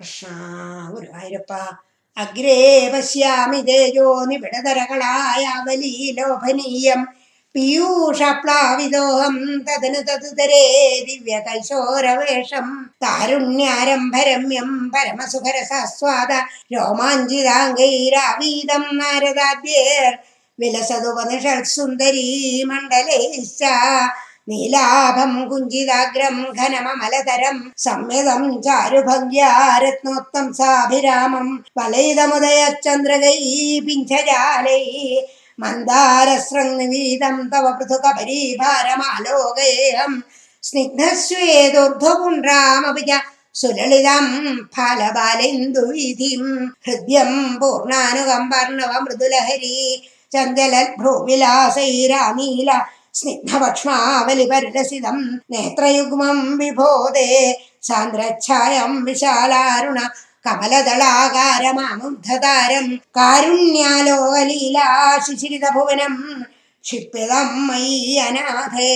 കൃഷ്ണ ഗുരുവായൂരപ്പ അഗ്രേ പശ്യാമി തേജോ നിബിഡതരകളായ അവലീലോഭനീയം പീയൂഷപ്ലാവിദോഹം തദനു തതുതരേ ദിവ്യ കൈശോരവേഷം താരുണ്യാരംഭരമ്യം പരമസുഖരസാസ്വാദ രോമാഞ്ചിതാംഗൈരാവീതം നാരദാദ്യേർ വിലസതുപനിഷത് സുന്ദരീ മണ്ഡലേശ്ച നീലാഭം കുഞ്ചിതാഗ്രം ഘനമമലതരം സംയതം ചാരുഭംഗ്യാരത്നോത്തം സാഭിരാമം വലയിതമുദയചന്ദ്രകൈ പിഞ്ചജാലൈ മന്ദാരസ്രംനിവീതം തവ പൃഥുകപരീഭാരമാലോകേയം സ്നിഗ്ധസ്വേദോർധ്വപുണ്ഡ്രാമപി ച സുലളിതം ഫലബാലിന്ദുവിധിം ഹൃദ്യം പൂർണാനുകമ്പർണവ മൃദുലഹരി ചഞ്ചലഭ്രൂവിലാസൈരാനീല സ്നിഗ്ധപക്ഷ്മാവലിപരിരസിതം നേത്രയുഗ്മം വിഭോദേ സാന്ദ്രഛായം വിശാലാരുണ കമലദളാകാരമാമുഗ്ധതാരം കാരുണ്യാലോകലീലാശിശിരിതഭുവനം ക്ഷിപ്യതം മയി അനാഥേ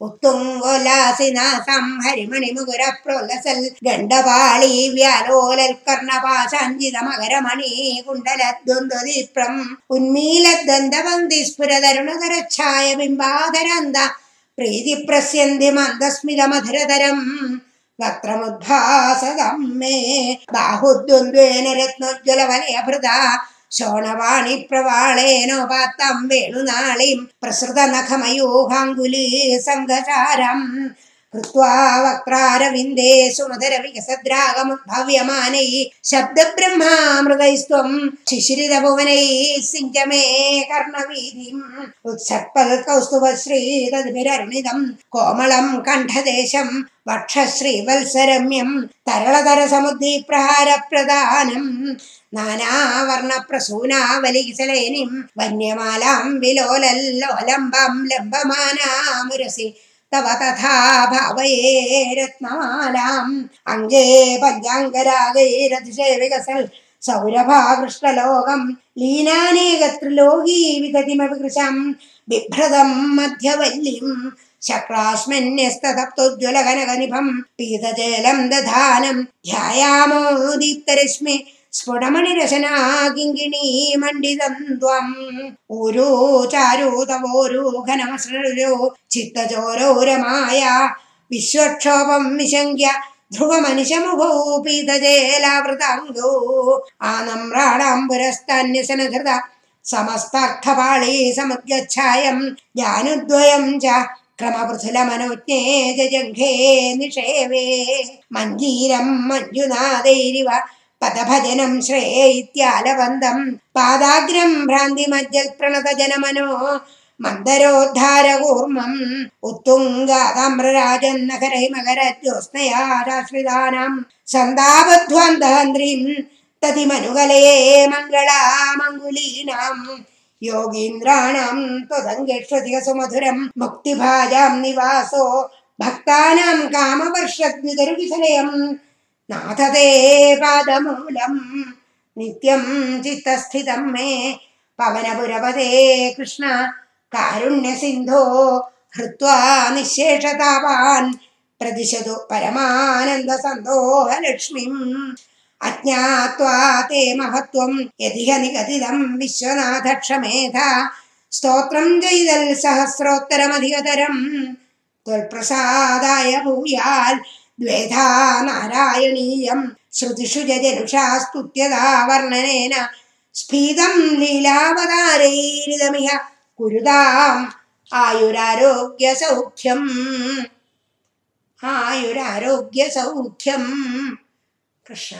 ഉത്തുംഗോല്ലാസിനാസം ഹരിമണിമുകുര പ്രോലസൽ ഗണ്ഡപാളി വ്യാലോലൽ കർണപാശാഞ്ചിത മകരമണി കുണ്ടലദ്വന്ദ്വദീപ്രം ഉന്മീലദ്വന്ദ്വന്തി സ്ഫുരതരുണതരച്ഛായ ബിംബാധരന്ത പ്രീതി പ്രസ്യന്തി മന്ദസ്മിത മധുരതരം വക്രമുദ്ഭാസതം മേ ബാഹുദ്വന്ദ്വേന രത്നോജ്വല വലയഭൃത ശോണവാണി പ്രവാളേനോപാത്തം വേണുനാളിം പ്രസൃത നഖമയൂഹാങ്കുലീ സംഘചാരം कृत्वा वक्त्रारविन्दे सुमधुरविकसद्रागमुद्भव्यमानैः शब्दब्रह्मामृतैस्त्वं शिशिरितभुवनैः सिञ्च मे कर्णवीधिम् उत्सत्पदकौस्तुभश्रीतद्भिरर्णितं कोमलं कण्ठदेशं वक्षश्रीवत्सरम्यं तरलतरसमुद्धिप्रहारप्रधानम् नानावर्णप्रसूनावलिकिसलेनिं वन्यमालां विलोलल्लोलम्बं लम्बमानामुरसि तव तथा भावये रत्नालाम् अङ्गे पञ्चाङ्गरागैरतिशे विकसल् सौरभाकृष्णलोकम् लीलानेकत्रिलोकी विदतिमपि कृशम् बिभ्रदम् मध्यवल्लिम्। शक्रास्मन्यस्तधप्तोज्ज्वलघनघनिभम् पीतजेलम् दधानम्। ध्यायामो दीप्तरश्मि ദീപ്തരശ്മി സ്ഫുടമണിരശനാകിങ്കിണീ മണ്ഡിതം ത്വം ഓരോ ചാരൂതവോരോ ഘനമസൃരോ ചിത്തചോരോരമായ വിശ്വക്ഷോഭം വിശങ്ക്യ ധ്രുവമനിശമുഖോ പീതജേലാവൃതാംഗോ ആനമ്രാണാംബുരസ്താന്യസനധൃത സമസ്താർത്ഥപാളീ സമുദ്ഗച്ഛായം ജാനുദ്വയം ച ക്രമപൃഥുലമനോജ്ഞേ ജംഘേ നിഷേവേ മഞ്ജീരം മഞ്ജുനാഥൈരിവ पदभजनं श्रेये इत्यालबन्धं पादाग्रं भ्रान्तिमज्जत्प्रणतजनमनो मन्दरोद्धारकूर्मम्। ताम्रराजन् न्योत्नया राश्रिधानां तदिमनुगलये मङ्गला मङ्गुलीनां योगीन्द्राणां त्वदङ्गमधुरं मुक्तिभाजां निवासो। भक्तानां कामवर्षद्वितरुविसलयम् നാഥതേ പാദമൂലം നിത്യം ചിത്തസ്ഥിതം മേ പവനപുരപതേ കൃഷ്ണ കാരുണ്യസിന്ധോ ഹൃത്വാ നിശേഷതാപാൻ പ്രതിശതു പരമാനന്ദ സന്തോഹലക്ഷ്മിം അജ്ഞാത്വാ തേ മഹത്വം യതിഹ നിഗതിതം വിശ്വനാഥക്ഷമേധ സ്തോത്രം ചെയ്തൽ സഹസ്രോത്തരമധികതരം ത്വൽപ്രസാദായ ഭൂയാൽ നാരായണീയം ശ്രുതിഷു ജനുഷാ സ്തുത്യതാ വർണനേന സ്ഫീതം ലീലാവതാരൈരിതമിഹ കുരുതാം. ആയുരാരോഗ്യ സൗഖ്യം ആയുരാരോഗ്യ സൗഖ്യം കൃഷ്ണ